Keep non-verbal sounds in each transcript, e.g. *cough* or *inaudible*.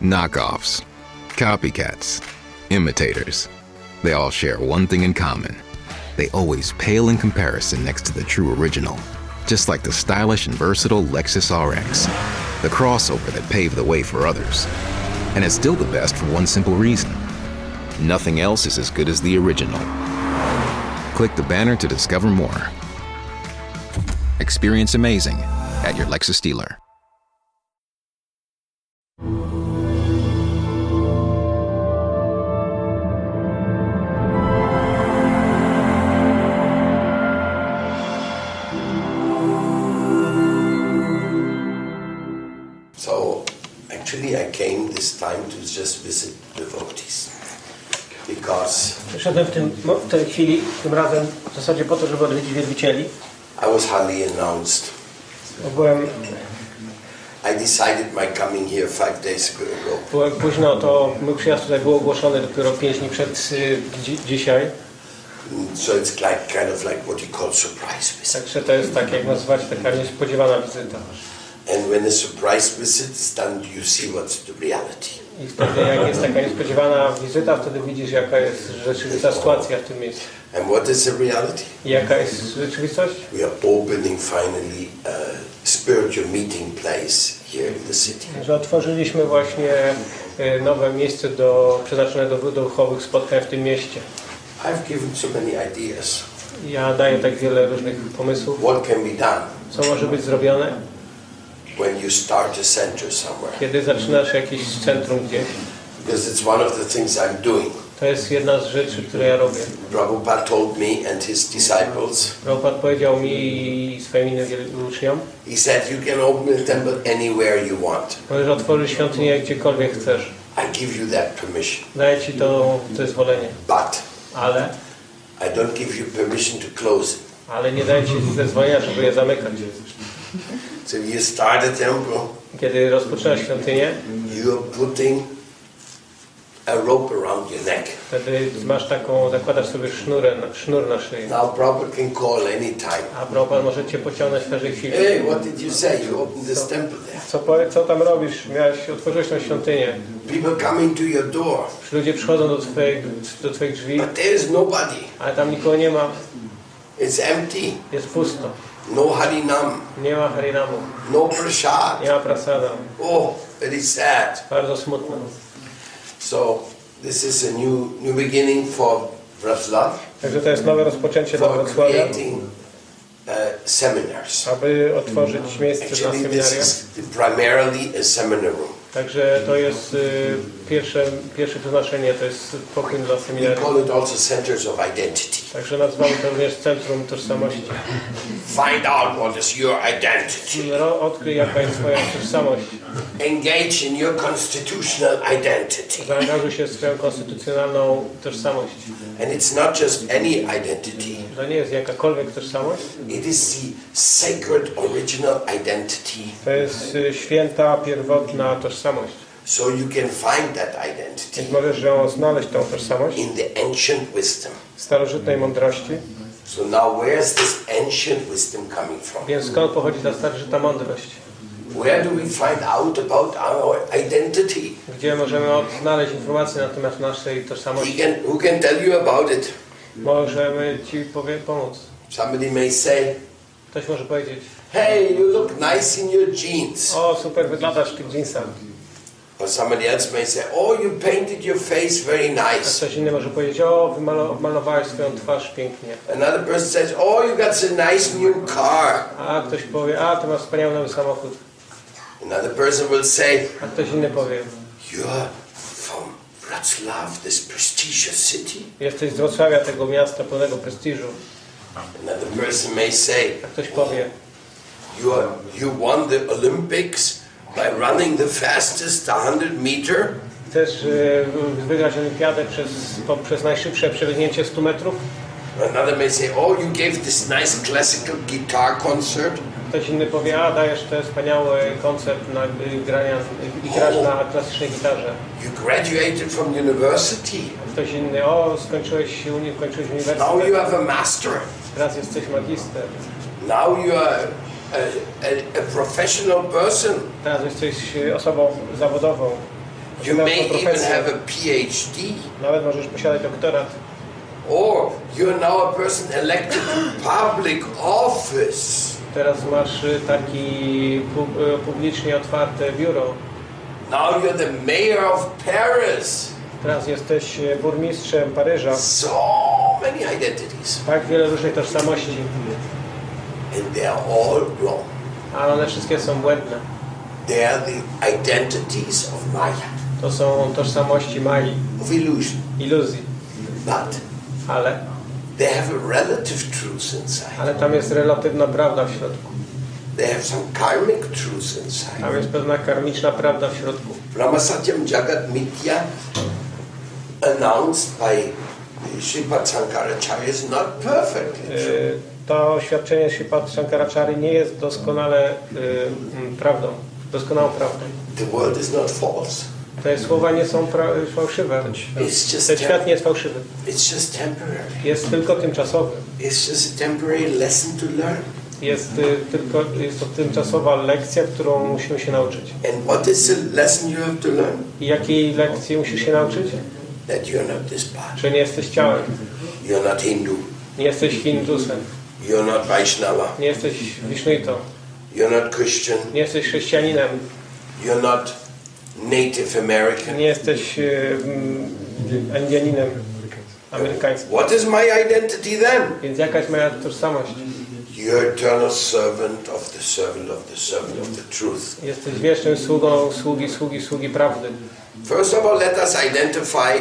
Knockoffs, copycats, imitators. They all share one thing in common. They always pale in comparison next to the true original. Just like the stylish and versatile Lexus RX, the crossover that paved the way for others. And it's still the best for one simple reason nothing else is as good as the original. Click the banner to discover more. Experience amazing at your Lexus dealer. Time to just visit devotees because Przyszedłem w, tym, w tej chwili, tym razem w zasadzie po to, żeby odwiedzić wielbicieli. I was hardly announced. Byłem, I decided my coming here five days ago. byłem późno, to mój przyjazd tutaj był ogłoszony dopiero 5 dni przed y, dzi- dzisiaj. So it's like kind of like what you call surprise visit. Także to jest tak, jak nazwać, taka niespodziewana wizyta. And when a surprise visit is done, you see what's the reality. I wtedy, jak jest taka niespodziewana wizyta, wtedy widzisz, jaka jest rzeczywista sytuacja w tym miejscu. And what is the reality? I jaka jest rzeczywistość? We are opening finally a spiritual meeting place here in the city. Że otworzyliśmy właśnie y, nowe miejsce do, przeznaczone do duchowych spotkań w tym mieście. I've given so many ideas. Ja daję tak wiele różnych pomysłów, What can be done co może być zrobione, when you start a center somewhere? kiedy zaczynasz jakieś centrum gdzieś. Because it's one of the things I'm doing. To jest jedna z rzeczy, które ja robię. Prabhupada told me and his disciples, Prabhupada powiedział mi i swoim innym uczniom, he said, you can open a temple anywhere you want. możesz otworzyć świątynię gdziekolwiek chcesz. I give you that permission. Daję Ci to zezwolenie. But Ale, I don't give you permission to close it. ale nie daję Ci zezwolenia, żeby je zamykać. So you start a temple, Kiedy rozpoczynasz świątynię, you're putting a rope around your neck. wtedy masz taką, zakładasz sobie sznurę, na- sznur na szyję. Now Prabhupada can call anytime. A Prabhupada może Cię pociągnąć w każdej chwili. Hey, what did you say? You opened this temple there. Co, powie- co tam robisz? Miałeś, otworzyłeś tą świątynię. People coming to your door, Ludzie przychodzą do Twoich, do twoich drzwi, but there is nobody. ale tam nikogo nie ma. It's empty. Jest pusto. No Harinam, Nie ma harinamu, no prasad. nie ma prasada. Oh, very sad. Bardzo smutno. So this is a new new beginning for Wrocław Także to jest nowe rozpoczęcie dla Wrocławia, creating uh, seminars. aby otworzyć miejsce dla Actually, this seminaria. is primarily a seminar room. Także to jest y, pierwsze, pierwsze przeznaczenie, to jest pokój dla We seminarium. call it also centers of identity. Także nazywamy to również Centrum Tożsamości. Find out what is your identity. Odkryj, jaka jest Twoja tożsamość. Engage in your constitutional identity. Zaangażuj się w swoją konstytucjonalną tożsamość. And it's not just any identity. To nie jest jakakolwiek tożsamość, It is the sacred original identity. to jest y, święta, pierwotna tożsamość. So you can find that identity Więc możesz ją znaleźć, tą tożsamość, in the ancient wisdom. w starożytnej mądrości. So now where's this ancient wisdom coming from? Więc skąd pochodzi ta starożytna mądrość? Where do we find out about our identity? Gdzie możemy odnaleźć informacje na temat naszej tożsamości? can, who can tell you about it? Możemy Ci powie, pomóc. Somebody may say, Ktoś może powiedzieć, hey, you look nice in your jeans. o super wyglądasz w tych jeansach. Or somebody else may say, oh, you painted your face very nice. ktoś inny może powiedzieć, o wymalo- malowałeś swoją twarz pięknie. Another person says, oh, you got a nice new car. A ktoś powie, a ty masz wspaniały nowy samochód. Another person will say, A ktoś inny powie, you're from Wrocław, this prestigious city. jesteś z Wrocławia, tego miasta pełnego prestiżu. Another person may say, A ktoś powie, you, are, you won the Olympics by running the fastest 100 meter. chcesz y, wygrać olimpiadę przez, poprzez najszybsze przebiegnięcie 100 metrów? Another may say, oh, you gave this nice classical guitar concert. Ktoś inny powie, a dajesz ten wspaniały koncert na grania i grasz na klasycznej gitarze. You graduated from university. Ktoś inny, o skończyłeś, uni- kończyłeś Now uniwersytet, you have a master. teraz jesteś magister, Now you are a, a, professional person. teraz jesteś osobą zawodową. You may even have a PhD. Nawet możesz posiadać doktorat. Or you're now a person elected to public office. Teraz masz y, taki y, publicznie otwarte biuro. Now you're the mayor of Paris. Teraz jesteś y, burmistrzem Paryża. So many identities. Tak wiele różnych tożsamości, And they're all wrong. ale one wszystkie są błędne. They are the identities of Maya, To są tożsamości Mai, of illusion. iluzji. But Ale, they have a relative truth inside. ale tam jest relatywna prawda w środku. They have some karmic truth inside. Tam jest pewna karmiczna prawda w środku. Brahmasatyam Jagat Mitya, announced by Sripad Sankaracharya, is not perfect. Y, To oświadczenie Shipad Shankaracharya nie jest doskonale y, mm, prawdą, doskonałą prawdą. The world is not false. Te słowa nie są pra- fałszywe. Ten świat nie jest fałszywy. it's just temporary. Jest tylko tymczasowy. It's just a temporary lesson to learn. Jest y, tylko jest to tymczasowa lekcja, którą musimy się nauczyć. And what is the lesson you have to learn? I jakiej lekcji musisz się nauczyć? That you're not this body. Że nie jesteś ciałem, You're not Hindu. nie jesteś Hindusem, You're not Vaishnava. nie jesteś Wishnitą, You're not Christian. nie jesteś chrześcijaninem, You're not Native American. nie jesteś mm, Indianinem, Amerykańskim. What is my identity then? Więc jaka jest moja tożsamość? You're eternal servant of the servant of the servant of the truth. Jesteś wiecznym sługą sługi, sługi, sługi prawdy. First of all, let us identify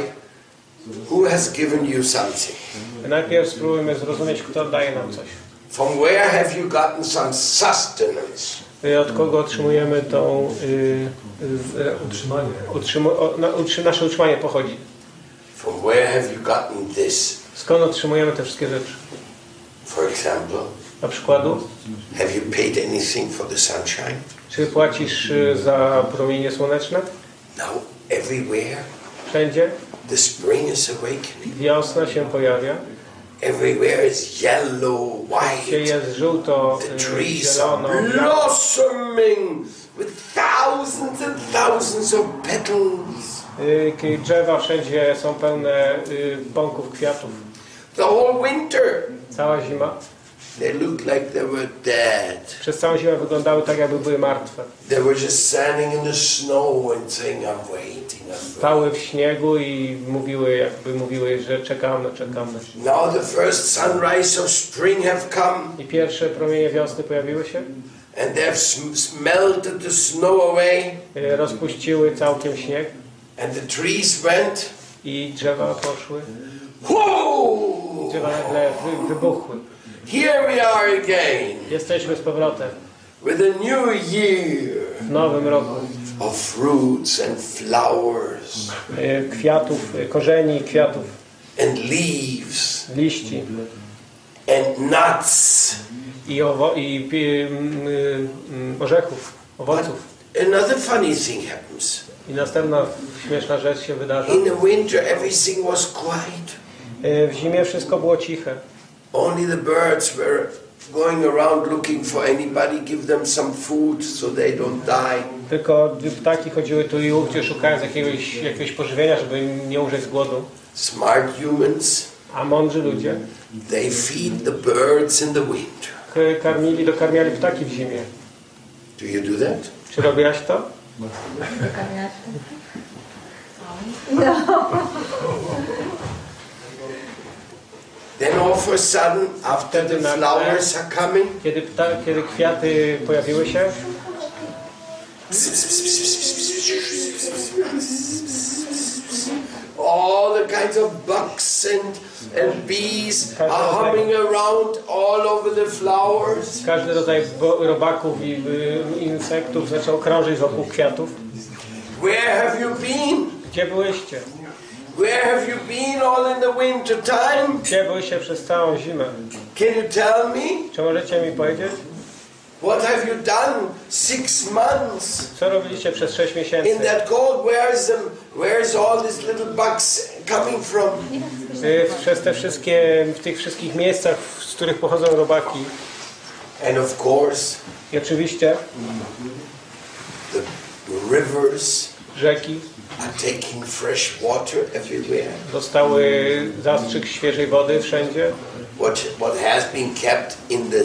who has given you something. Najpierw spróbujmy zrozumieć, kto daje nam coś. From where have you gotten some sustenance? Y, Od kogo otrzymujemy tą... Y, y, Utrzymanie. utrzymu, na, utrzy, nasze utrzymanie pochodzi. From where have you gotten this? Skąd otrzymujemy te wszystkie rzeczy? For example, Na przykładu, have you paid anything for the sunshine? czy płacisz y, za promienie słoneczne? Now, everywhere, Wszędzie the spring is awakening. wiosna się pojawia, Everywhere is yellow, white. jest żółto, The y, trees are zielono, biało. blossoming with thousands and thousands of petals. Y, Drzewa wszędzie są pełne y, pąków, kwiatów. The whole winter, Cała zima. They looked like they were dead. Przez całą zimę wyglądały tak, jakby były martwe. They were just standing in the snow and saying, I'm waiting, I'm. Stały w śniegu i mówiły, jakby mówiły, że czekamy, czekamy. Now the first sunrise of spring have come I pierwsze promienie wiosny pojawiły się, and they have melted the snow away y, rozpuściły całkiem śnieg and the trees went, i drzewa poszły. whoa! Drzewa nagle wy, wybuchły. Here we are again Jesteśmy z powrotem with a new year w nowym roku. of fruits and flowers Y, Kwiatów, y, korzeni, kwiatów, and leaves liści and nuts. i, owo, i mm, orzechów, owoców. Another funny thing happens. I następna śmieszna rzecz się wydarza. In the winter, everything was quiet. Y, W zimie wszystko było ciche. Only the birds were going around looking for anybody, give them some food so they don't die. Tylko ptaki chodziły tu i ówdzie szukając jakiegoś, jakiegoś pożywienia, żeby nie umrzeć z głodu. Smart humans, A mądrzy ludzie they feed the birds in the winter. k- karmili, dokarmiali ptaki w zimie. Do you do that? Czy robiłaś to? *laughs* Then all of a sudden, after the flowers are coming, Kiedy, pta, kiedy kwiaty pojawiły się, all the kinds of bugs and, and bees are humming around all over the flowers. każdy rodzaj robaków i insektów zaczął krążyć wokół kwiatów. Where have you been? Gdzie byłyście? Where have you been all in the winter time? Gdzie byłyście przez całą zimę? Can you tell me? Czy możecie mi powiedzieć? What have you done six months Co robiliście przez 6 in miesięcy? that cold? Where's them? Where's all these little bugs coming from? Y, Przez te wszystkie, w tych wszystkich miejscach, z których pochodzą robaki. And of course, I oczywiście the rivers, rzeki, Dostały zastrzyk świeżej wody wszędzie. What, what has been kept in the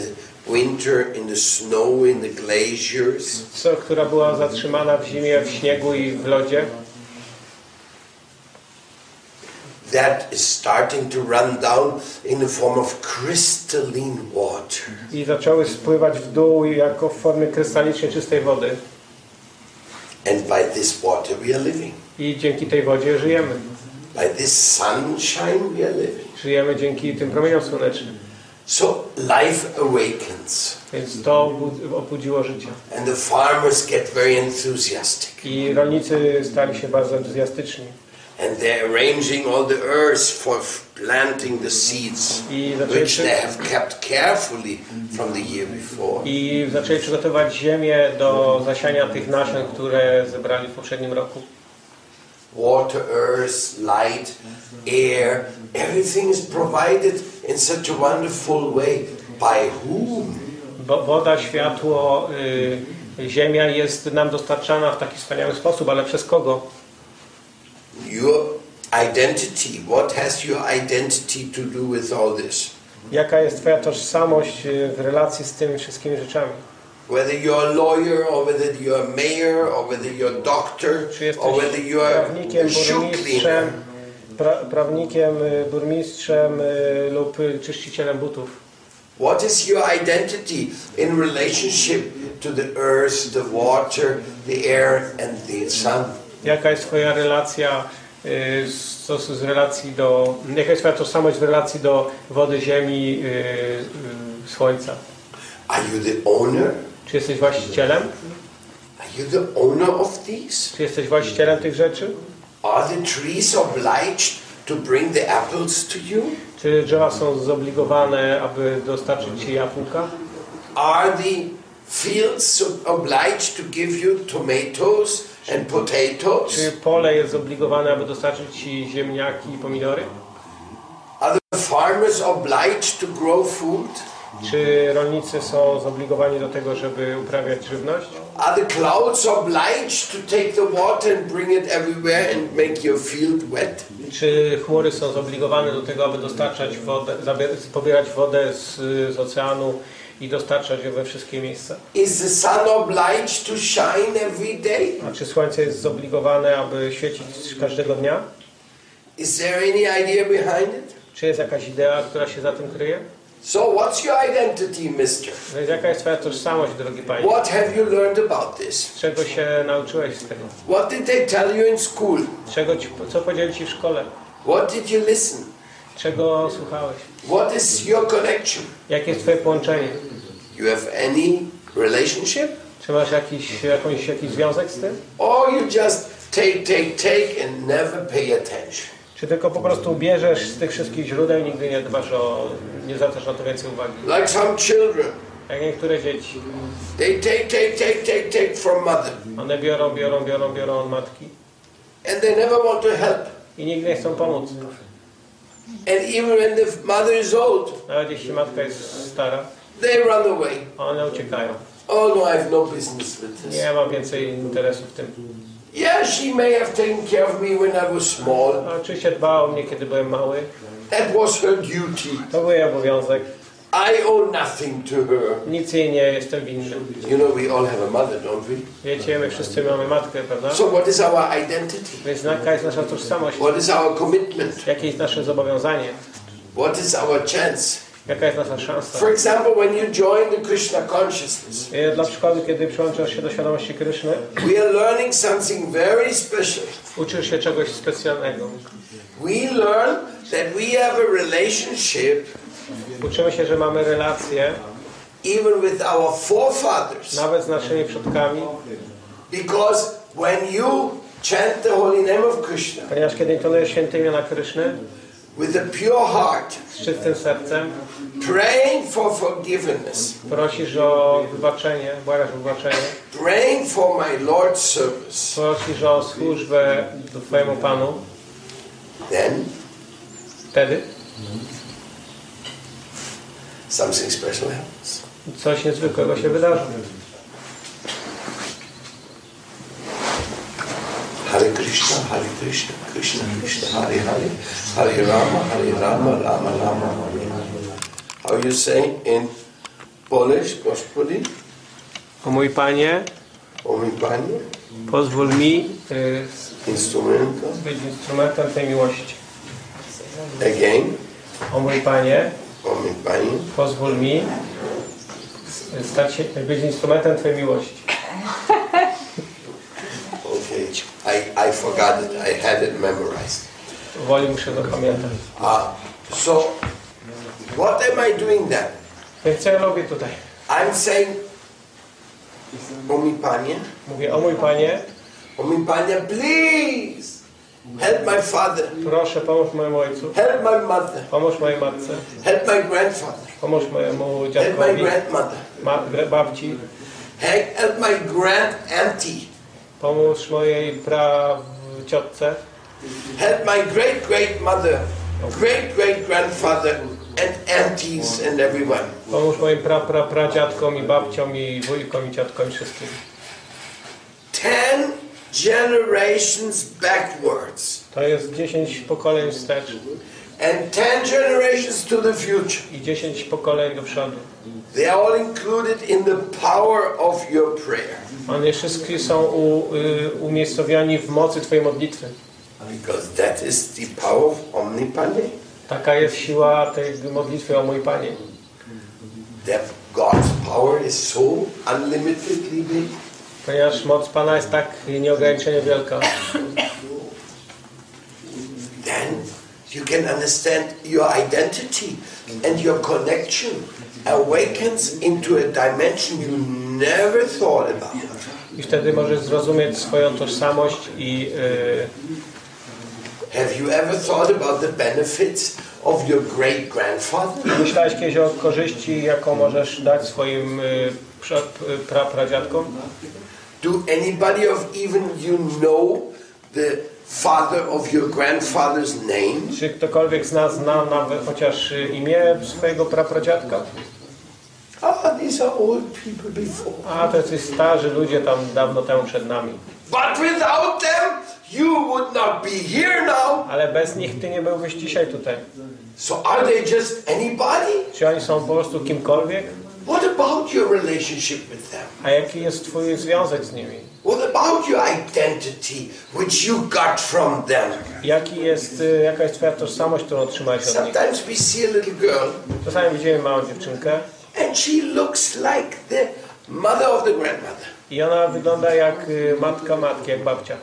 winter, in the snow, in the glaciers, Co, która była zatrzymana w zimie, w śniegu i w lodzie. that is starting to run down in the form of crystalline water. I zaczęły spływać w dół jako w formie krystalicznie czystej wody. This water we are living. I dzięki tej wodzie żyjemy. By this sunshine we are living. Żyjemy dzięki tym promieniom słonecznym. So life awakens. Więc to obu- obudziło życie. And the farmers get very enthusiastic. I rolnicy stali się bardzo entuzjastyczni. And they're arranging all the earth for planting the seeds, which they have kept carefully from the year before. I zaczęli przygotować ziemię do zasiania tych nasion, które zebrali w poprzednim roku. Water, earth, light, air, everything is provided in such a wonderful way. By whom? Bo woda, światło, y, ziemia jest nam dostarczana w taki wspaniały sposób, ale przez kogo? Your identity. What has your identity to do with all this? Jaka jest Twoja tożsamość y, w relacji z tymi wszystkimi rzeczami? Whether you're a lawyer, or whether you're a mayor, or whether you're a doctor, or whether you're a shoe burmistrzem, cleaner. pra, prawnikiem, y, burmistrzem y, lub czyścicielem butów? What is your identity in relationship to the earth, the water, the air, and the sun? Jaka jest Twoja relacja y, z, z relacji do, jaka jest Twoja tożsamość w relacji do wody, ziemi, y, y, słońca? Are you the owner? Czy jesteś właścicielem? Are you the owner of these? Czy jesteś właścicielem tych rzeczy? Are the trees obliged to bring the apples to you? Czy drzewa są zobligowane, aby dostarczyć Ci jabłka? Are the fields obliged to give you tomatoes and potatoes? Czy pole jest zobligowane, aby dostarczyć Ci ziemniaki i pomidory? Are the farmers obliged to grow food? Czy rolnicy są zobligowani do tego, żeby uprawiać żywność? Are the clouds obliged to take the water and bring it everywhere and make your field wet? Czy chmury są zobligowane do tego, aby dostarczać wodę, pobierać wodę z, z oceanu i dostarczać ją we wszystkie miejsca? Is the sun obliged to shine every day? A czy słońce jest zobligowane, aby świecić każdego dnia? Is there any idea behind it? Czy jest jakaś idea, która się za tym kryje? So, what's your identity, mister? Więc jaka jest Twoja tożsamość, drogi Panie? What have you learned about this? Czego się nauczyłeś z tego? What did they tell you in school? Czego ci, co powiedzieli Ci w szkole? What did you listen? Czego słuchałeś? What is your connection? Jakie jest Twoje połączenie? You have any relationship? Czy masz jakiś, jakąś, jakiś związek z tym? Or you just take, take, take and never pay attention? Czy tylko po prostu bierzesz z tych wszystkich źródeł i nigdy nie dbasz o, nie zwracasz na to więcej uwagi? Like some children. Jak niektóre dzieci. They take, take, take, take, take from mother. One biorą, biorą, biorą, biorą od matki And they never want to help. i nigdy nie chcą pomóc. And even when the mother is old, Nawet jeśli matka jest stara, they run away. one uciekają. Oh no, I have no business with this. Nie mam więcej interesu w tym. Yeah, she may have taken care of me when I was small. Oczywiście dbała o mnie, kiedy byłem mały. That was her duty. To był jej obowiązek. I owe nothing to her. Nic jej nie jestem winny. You know, we all have a mother, don't we? Wiecie, my wszyscy mamy matkę, prawda? So, what is our identity? Więc jaka jest nasza tożsamość? What is our commitment? Jakie jest nasze zobowiązanie? What is our chance? Jaka jest nasza szansa? For example, when you join the Krishna consciousness, E, Dla przykładu, kiedy przyłączasz się do świadomości Kryszny, we are learning something very special. uczysz się czegoś specjalnego. We learn that we have a relationship Uczymy się, że mamy relacje even with our forefathers. nawet z naszymi przodkami, Because when you chant the holy name of Krishna ponieważ kiedy intonujesz święte imiona Kryszny with a pure heart, z czystym sercem, praying for forgiveness, prosisz o wybaczenie, błagasz o wybaczenie, praying for my Lord's service, prosisz o służbę do Twojemu Panu, then wtedy something special happens. coś niezwykłego się wydarzy. Hare Krishna. Hare Krishna, Krishna Krishna, Hare Hare, Hare Rama, Hare Rama, Rama Rama, Hare Hare. How you say in Polish, Gospodin? O mój Panie, O mi Panie, pozwól mi y, być instrumentem tej miłości. Again, O mój Panie, pozwól mi stać się, być instrumentem Twojej miłości. okay. I, I forgot it, I had it memorized. Woli muszę to pamiętać. Uh, so, what am I doing then? Więc co ja robię tutaj? I'm saying, o mi Panie, Mówię, o mój Panie, o mi Panie, please, help my father, proszę pomóż mojemu ojcu, help my mother, pomóż mojej matce, help my grandfather, pomóż mojemu help my dziadkowi, grandmother, ma, babci, help my grand auntie, pomóż mojej pra ciotce, help my great great mother, great great grandfather, and aunties and everyone. pomóż moim pra, pra, pradziadkom i babciom i wujkom i ciotkom i wszystkim. Ten generations backwards To jest 10 pokoleń wstecz and ten generations to the future. i 10 pokoleń do przodu. They are all included in the power of your prayer. One wszystkie są u, y, umiejscowiani w mocy Twojej modlitwy. Because that is the power of Omnipane. Taka jest siła tej modlitwy o mój Panie. That God's power is so unlimitedly big. Ponieważ moc Pana jest tak nieograniczenie wielka. Then you can understand your identity and your connection awakens into a dimension you never thought about. I wtedy możesz zrozumieć swoją tożsamość i y, Have you ever thought about the benefits of your great grandfather? myślałeś kiedyś o korzyści, jaką możesz dać swoim y, pra, pra, pradziadkom? Do anybody of even you know the father of your grandfather's name? Czy ktokolwiek z nas zna nawet chociaż imię swojego prapradziadka? Ah, these are old people before. A, to jacyś starzy ludzie tam dawno temu przed nami. But without them, you would not be here now. Ale bez nich Ty nie byłbyś dzisiaj tutaj. So are they just anybody? Czy oni są po prostu kimkolwiek? What about your relationship with them? A jaki jest Twój związek z nimi? What about your identity, which you got from them? Jaki jest, y, jaka jest Twoja tożsamość, którą otrzymałeś od nich? Sometimes we see a little girl, Czasami widzimy małą dziewczynkę and she looks like the mother of the grandmother. i ona wygląda jak y, matka matki, jak babcia.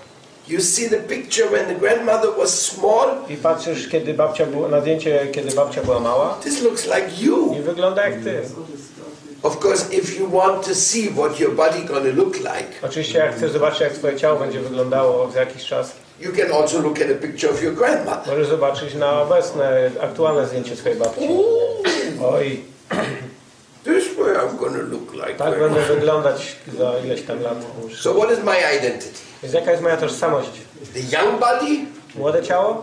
You see the picture when the grandmother was small. I patrzysz, kiedy babcia była, na zdjęcie, kiedy babcia była mała This looks like you. i wygląda jak Ty. Of course, if you want to see what your body gonna look like, Oczywiście jak chcesz zobaczyć, jak Twoje ciało będzie wyglądało za jakiś czas, you can also look at a picture of your grandmother. możesz zobaczyć na obecne, aktualne zdjęcie swojej babci. Oj, This is where I'm gonna look like. tak będę wyglądać za ileś tam lat. So what is my identity? Więc jaka jest moja tożsamość? The young body, Młode ciało?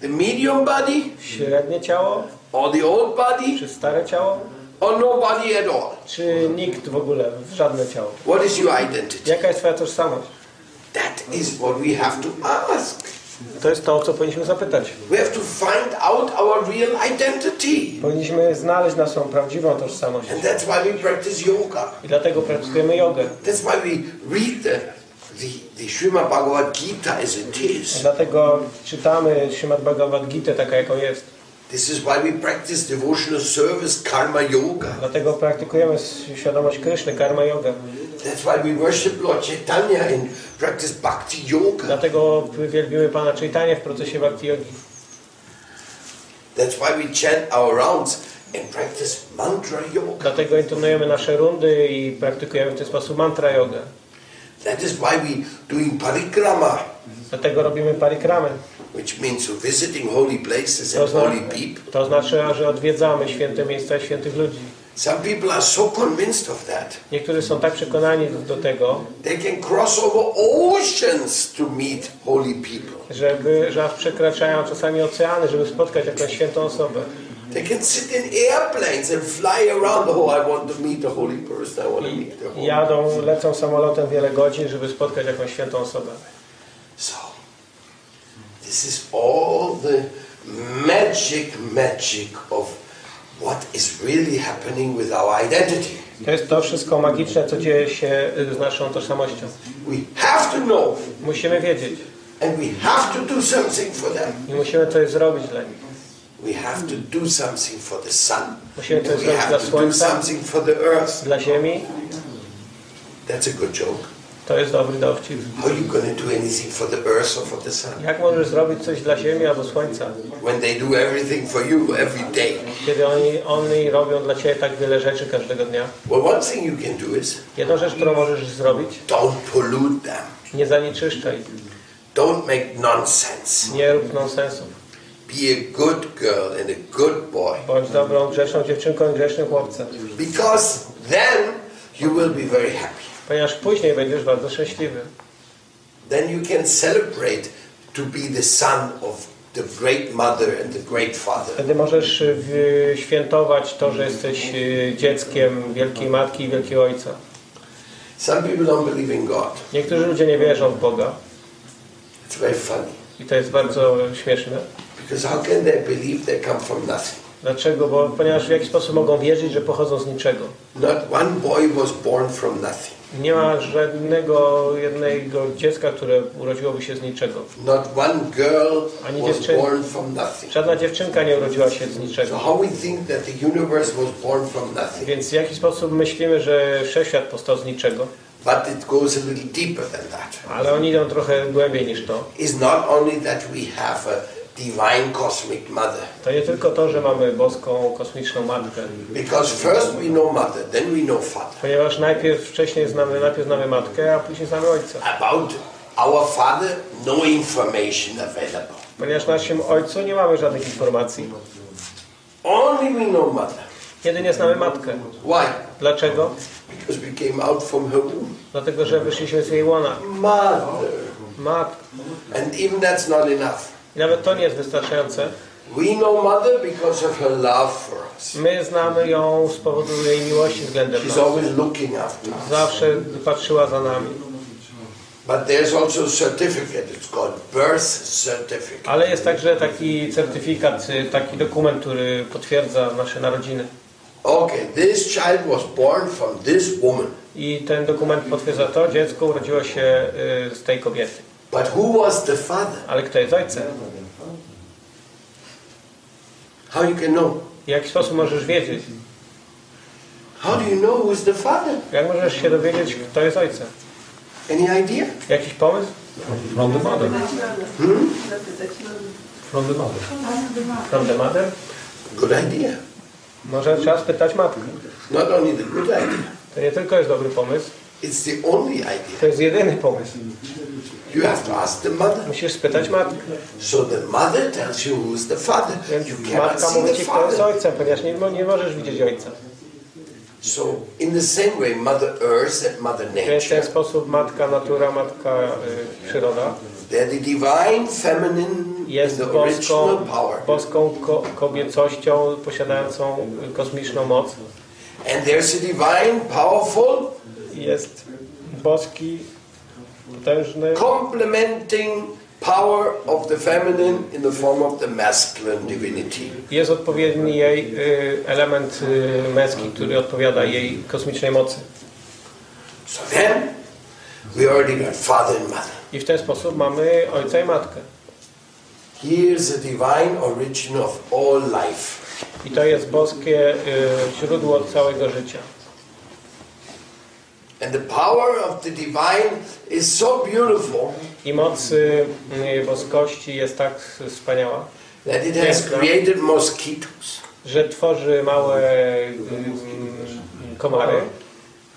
the medium body, Średnie ciało? or the old body, Czy stare ciało? or nobody at all? Czy nikt w ogóle? Żadne ciało. What is your identity? Jaka jest Twoja tożsamość? That is what we have to ask. To jest to, o co powinniśmy zapytać. We have to find out our real identity. Powinniśmy znaleźć naszą prawdziwą tożsamość. And that's why we practice yoga. I dlatego praktykujemy jogę. That's why we read the, the, the Srimad Bhagavad Gita as it is. Dlatego czytamy Śrimad Bhagavad Gita taka, jaką jest. This is why we practice devotional service, karma yoga. Dlatego praktykujemy świadomość Kryszny, karma yoga. That's why we worship Lord Chaitanya and practice bhakti yoga. Dlatego wielbimy Pana Chaitanya w procesie Bhakti Yogi. That's why we chant our rounds and practice mantra yoga. Dlatego intonujemy nasze rundy i praktykujemy w ten sposób mantra yoga. That is why we doing parikrama, Dlatego robimy parikramy. which means visiting holy places To, and holy people. to znaczy, że odwiedzamy święte miejsca i świętych ludzi. Some people are so convinced of that. Niektórzy są tak przekonani do tego, They can cross over oceans to meet holy people. żeby, że aż przekraczają czasami oceany, żeby spotkać jakąś świętą osobę. They can sit in airplanes and fly around. Oh, I want to meet a holy person. I want to meet the holy. jadą, lecą samolotem wiele godzin, żeby spotkać jakąś świętą osobę. So This is all the magic, magic of what is really happening with our identity. To jest to wszystko magiczne, co dzieje się z naszą tożsamością. We have to know Musimy wiedzieć and we have to do something for them. i musimy coś zrobić dla nich. We have to do something for the sun. Musimy coś We zrobić have dla to do słońca, something for the earth. dla ziemi. That's a good joke. To jest dobry dowcip. How are you to do anything for the earth or for the sun? Jak możesz zrobić coś dla ziemi albo słońca, When they do everything for you every day. kiedy oni, oni robią dla ciebie tak wiele rzeczy każdego dnia? Well, one thing you can do is Jedną rzecz, którą możesz zrobić, don't pollute them. nie zanieczyszczaj, Don't make nonsense. nie rób nonsensów. Be a good girl and a good boy. Bądź dobrą, grzeczną dziewczynką i grzecznym chłopcem. Because then you will be very happy. Ponieważ później będziesz bardzo szczęśliwy. Then you can celebrate to be the son of the great mother and the great father. Wtedy możesz y, świętować to, że jesteś y, dzieckiem wielkiej matki i wielkiego ojca. Some people don't believe in God. Niektórzy ludzie nie wierzą w Boga It's very funny. i to jest bardzo śmieszne. Because how can they believe they come from nothing? Dlaczego? Bo ponieważ w jakiś sposób mogą wierzyć, że pochodzą z niczego. Not one boy was born from nothing. Nie ma żadnego jednego dziecka, które urodziłoby się z niczego. Not one girl Ani was born from nothing. Żadna dziewczynka nie urodziła się z So niczego. how we think that the universe was born from nothing? Więc w jaki sposób myślimy, że wszechświat powstał z niczego, But it goes a little deeper than that. ale oni idą trochę głębiej niż to. It's not only that we have a divine cosmic mother. To nie tylko to, że mamy boską, kosmiczną matkę, Because first we know mother, then we know father. ponieważ najpierw wcześniej znamy, najpierw znamy matkę, a później znamy ojca. About our father, no information available. Ponieważ naszym ojcu nie mamy żadnych informacji. Only we know mother. Jedynie znamy matkę. Why? Dlaczego? Because we came out from her womb. Dlatego, że wyszliśmy z jej łona. Mother. Matka. And even that's not enough. I nawet to nie jest wystarczające. We know mother because of her love for us. My znamy ją z powodu jej miłości względem She's nas. always looking after us. Zawsze patrzyła za nami. But there's also a certificate. It's called birth certificate. Ale jest także taki certyfikat, y, taki dokument, który potwierdza nasze narodziny. Okay, this child was born from this woman. I ten dokument potwierdza to, dziecko urodziło się y, z tej kobiety. But who was the father? Ale kto jest ojcem? How you can know? W jaki sposób możesz wiedzieć? How do you know who's the father? Jak możesz się dowiedzieć, kto jest ojcem? Any idea? Jakiś pomysł? From the mother. From the mother. From the mother? Good idea. Może trzeba spytać matkę. Not only the good idea, To nie tylko jest dobry pomysł, it's the only idea. to jest jedyny pomysł. You have to ask the mother. Musisz spytać matkę. So the mother tells you who's the father. You cannot matka see mówi the ci, kto jest father. ojcem, ponieważ nie, nie możesz widzieć ojca. So in the same way, Mother Earth and Mother Więc w ten Nature, sposób matka natura, matka y, przyroda they're the divine feminine in jest the original boską, power. boską ko kobiecością posiadającą y, kosmiczną moc. And there's a divine, powerful, Jest boski, potężny, complementing power of the feminine in the form of the masculine divinity. jest odpowiedni jej y, element y, męski, który odpowiada jej kosmicznej mocy. So then, we already got father and mother. I w ten sposób mamy ojca i matkę. Here's the divine origin of all life. I to jest boskie y, źródło całego życia. And the power of the divine is so I moc y, boskości jest tak wspaniała, that it has created mosquitoes, że tworzy małe y, y, komary,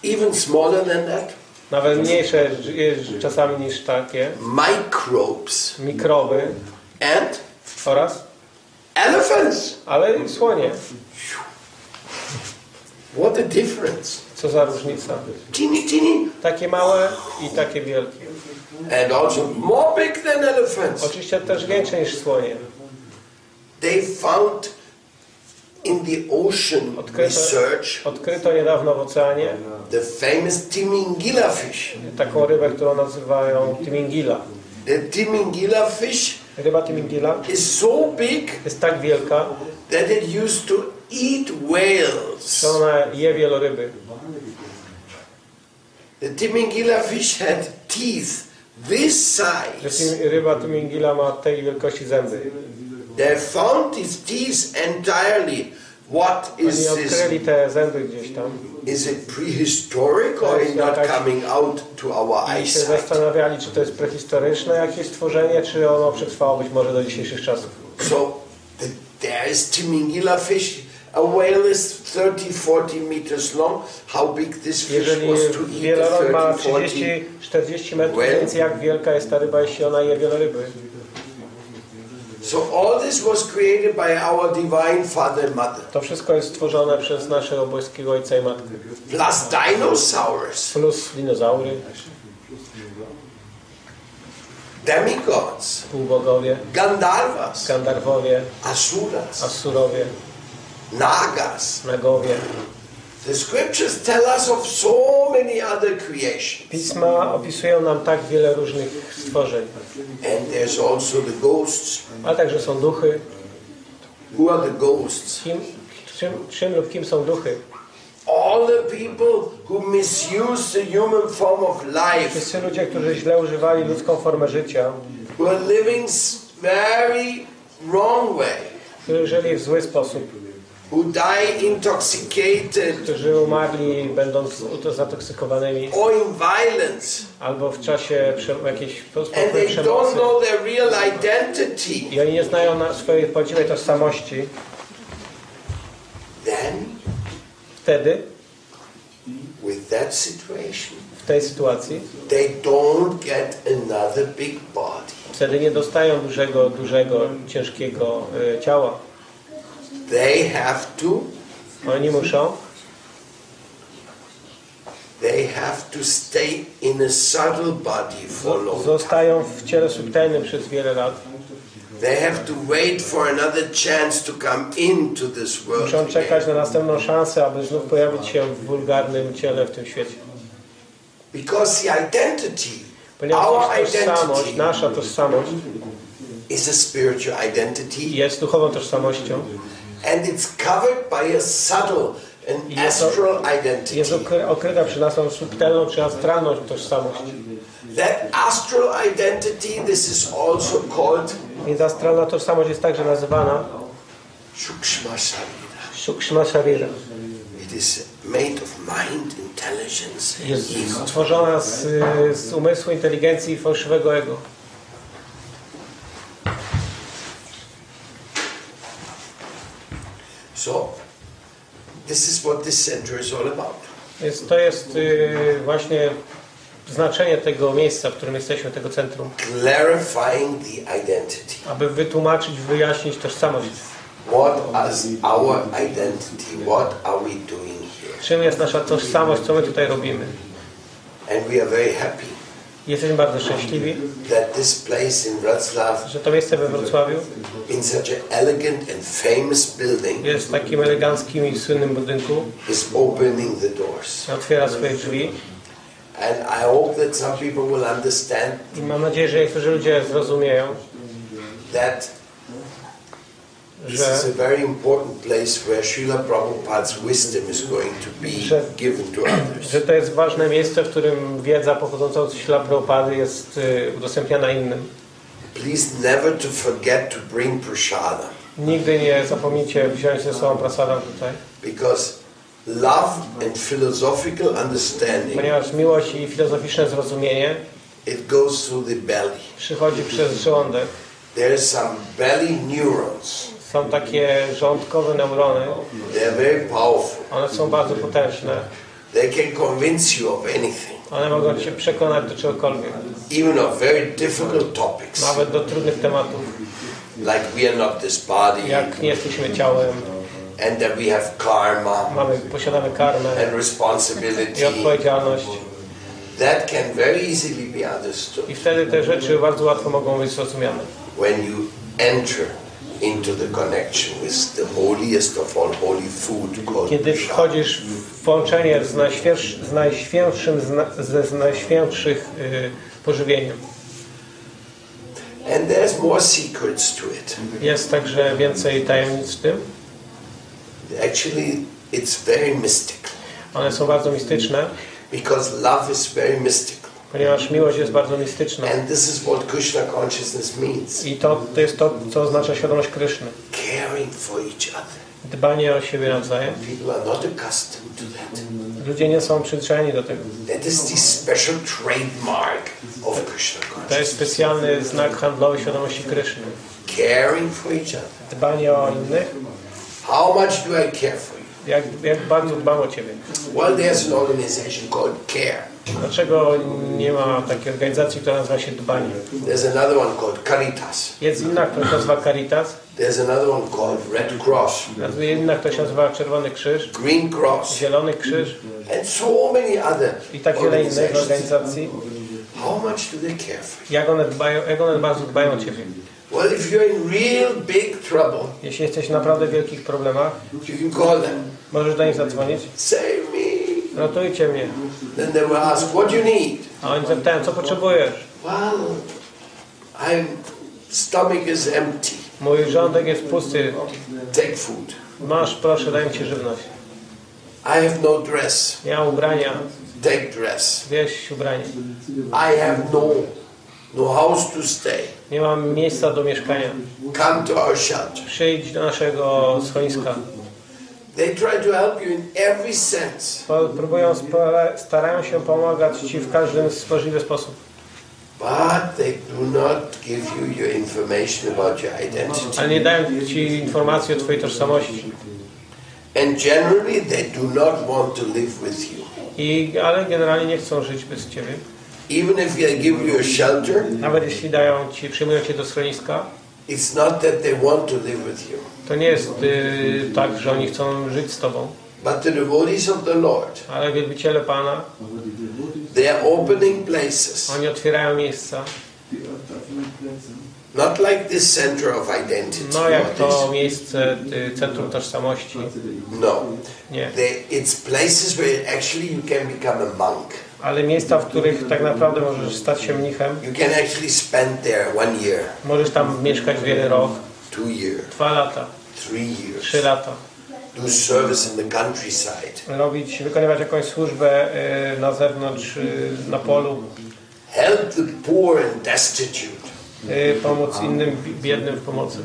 even smaller than that, nawet mniejsze y, czasami niż takie, microbes, mikroby. And? Oraz, elephants. ale i słonie. What a difference. Co za różnica. Teeny, teeny, Takie małe i takie wielkie. and also more big than elephants. Oczywiście też większe niż słonie. They found in the ocean Odkryto, research odkryto niedawno w oceanie the famous Timingila fish. taką rybę, którą nazywają timingila. The Timingila fish Ryba Timingila is so big jest tak wielka, that it used to eat whales. że ona je wieloryby. The Timingila fish had teeth this size. ryba Timingila ma tej wielkości zęby. They found these teeth entirely. What Oni is this? odkryli te zęby gdzieś tam Is it prehistoric or is not coming out to our i się eyesight? zastanawiali, czy to jest prehistoryczne jakieś stworzenie, czy ono przetrwało być może do dzisiejszych czasów. So the, there is Timingila fish. A whale is 30, 40 meters long. How big this fish Jeżeli was to eat wielorąb ma the 30, 30, 40 metrów, więc jak wielka jest ta ryba, jeśli ona je wieloryby? So all this was created by our divine Father and Mother. To wszystko jest stworzone przez naszego boskiego Ojca i Matkę. Plus dinosaurs, Plus dinozaury, demigods, półbogowie, Gandharvas, Gandarwowie, Asuras, Asurowie, Nagas. Nagowie. The scriptures tell us of so many other creations. Pisma opisują nam tak wiele różnych stworzeń, And there's also the ghosts. ale także są duchy. Who are the ghosts? Kim, czym, czym lub kim są duchy? All the people who misuse the human form of life, Wszyscy ludzie, którzy źle używali ludzką formę życia, who are living very wrong way, którzy żyli w zły sposób, who die intoxicated którzy umarli będąc zatoksykowanymi or in violence, albo w czasie jakiejś they przemocy. don't know their real identity, I oni nie znają na swojej prawdziwej tożsamości. then Wtedy, with that situation, w tej sytuacji, they don't get another big body. wtedy nie dostają dużego, dużego, ciężkiego y, ciała. They have to Oni muszą they have to stay in a subtle body for long. zostają w ciele subtelnym przez wiele lat. They have to wait for another chance to come into this world. Muszą czekać na następną szansę, aby znów pojawić się w wulgarnym ciele w tym świecie. Because the identity, Ponieważ our tożsamość, identity, nasza tożsamość is a spiritual identity, jest duchową tożsamością. And it's covered by a subtle and Jest astral Jest identity. okry- okryta przez naszą subtelną czy astralną tożsamość. That astral identity, this is also called Więc astralna tożsamość jest także nazywana Shukshma Sharira. It is made of mind, intelligence, Jest stworzona z, z umysłu, inteligencji i fałszywego ego. So, this is what this center is all about. Więc to jest y, właśnie znaczenie tego miejsca, w którym jesteśmy, tego centrum, Clarifying the identity. aby wytłumaczyć, wyjaśnić tożsamość. What is our identity? What are we doing here? Czym jest nasza tożsamość, co my tutaj robimy. And we are very happy Jesteśmy bardzo szczęśliwi, that this place in Wrocław, że to miejsce we Wrocławiu in such an elegant and famous building, jest takim eleganckim i słynnym budynku. is opening the doors. Otwiera swoje drzwi And I hope that some people will understand i mam nadzieję, że niektórzy ludzie zrozumieją, that że is a very important place where Srila Prabhupada's wisdom is going to be Że- given to others. że to jest ważne miejsce, w którym wiedza pochodząca od Śla Prabhupady jest y, udostępniana innym. Please never to forget to bring prasada Nigdy nie zapomnijcie wziąć ze sobą prasada tutaj, because love and philosophical understanding ponieważ miłość i filozoficzne zrozumienie it goes through the belly. przychodzi przez żołądek. There are some belly neurons. Są takie żołądkowe neurony, very powerful. one są bardzo potężne. They can convince you of anything, One mogą Cię przekonać do czegokolwiek, even of very difficult topics, nawet do trudnych tematów, like we are not this body, jak nie jesteśmy ciałem, and that we have karma mamy, posiadamy karmę and i responsibility. odpowiedzialność. That can very easily be understood I wtedy te rzeczy bardzo łatwo mogą być zrozumiane. when you enter into the connection with the holiest of all holy food called Kiedy wchodzisz w połączenie z, najśwież, z najświętszym, ze z najświętszych y, pożywieniem. more secrets to it. Jest także więcej tajemnic w tym. Actually, it's very mystical One są bardzo mistyczne, because love is very mystical. Ponieważ miłość jest bardzo mistyczna. And this is what Krishna consciousness means I to, to jest to, co oznacza świadomość Kryszny. caring for each other. Dbanie o siebie nawzajem. People are not accustomed to that. Ludzie nie są przyzwyczajeni do tego. That is the special trademark of Krishna To jest specjalny znak handlowy świadomości Kryszny. Caring for each other. Dbanie o innych. How much do I care for you? Jak, jak bardzo dbam o Ciebie. Well, there's an organization called CARE. Dlaczego nie ma takiej organizacji, która nazywa się Dbanie? There's another one called Caritas. Jest inna, która się nazywa Caritas, There's another one called Red Cross, jest inna, która się nazywa Czerwony Krzyż, Green Cross, Zielony Krzyż and so many other i tak wiele innych organizacji. How much do they care for? Jak one, dbają, jak one bardzo dbają o Ciebie. Well, if you're in real big trouble, Jeśli jesteś w naprawdę wielkich problemach, you can call them. możesz do nich zadzwonić. Save me. Ratujcie mnie. Then they will ask, what do you need? A oni zapytają, co potrzebujesz? Well, I'm stomach is empty. Mój żądek jest pusty. Take food. Masz, proszę, daj Ci żywność. I have no dress. Mam ubrania, Take dress. wieś ubranie. I have no no house to stay. Nie mam miejsca do mieszkania. Come to our shelter. Przyjdź do naszego schroniska. They try to help you in every sense, Próbują, starają się pomagać Ci w każdy możliwy sposób. but they do not give you your information about your identity. Ale nie dają Ci informacji o Twojej tożsamości. And generally, they do not want to live with you. I, ale generalnie nie chcą żyć bez Ciebie. Even if they give you a shelter, Nawet jeśli dają Ci, przyjmują Cię do schroniska, it's not that they want to live with you, to nie jest y, tak, że oni chcą żyć z Tobą. but the devotees of the Lord, Ale wielbiciele Pana, they are opening places, oni otwierają miejsca. not like this center of identity. No jak to miejsce y, Centrum Tożsamości. No, Nie. they, it's places where actually you can become a monk. Ale miejsca, w których tak naprawdę możesz stać się mnichem. You can actually spend there one year, Możesz tam mieszkać wiele rok, two dwa lata, three trzy lata. do service in the countryside, Robić, wykonywać jakąś służbę y, na zewnątrz, y, na polu. help the poor and destitute. Y, pomóc innym bi- biednym w pomocy.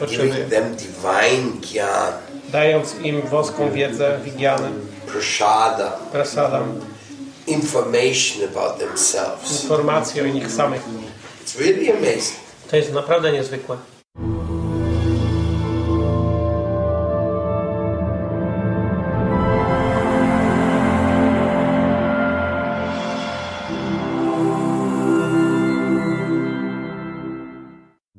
by giving them divine gyan, Dając im woską wiedzę, wigianę, prasada, prasadam, information about themselves. informacje o nich samych. It's really amazing. To jest naprawdę niezwykłe.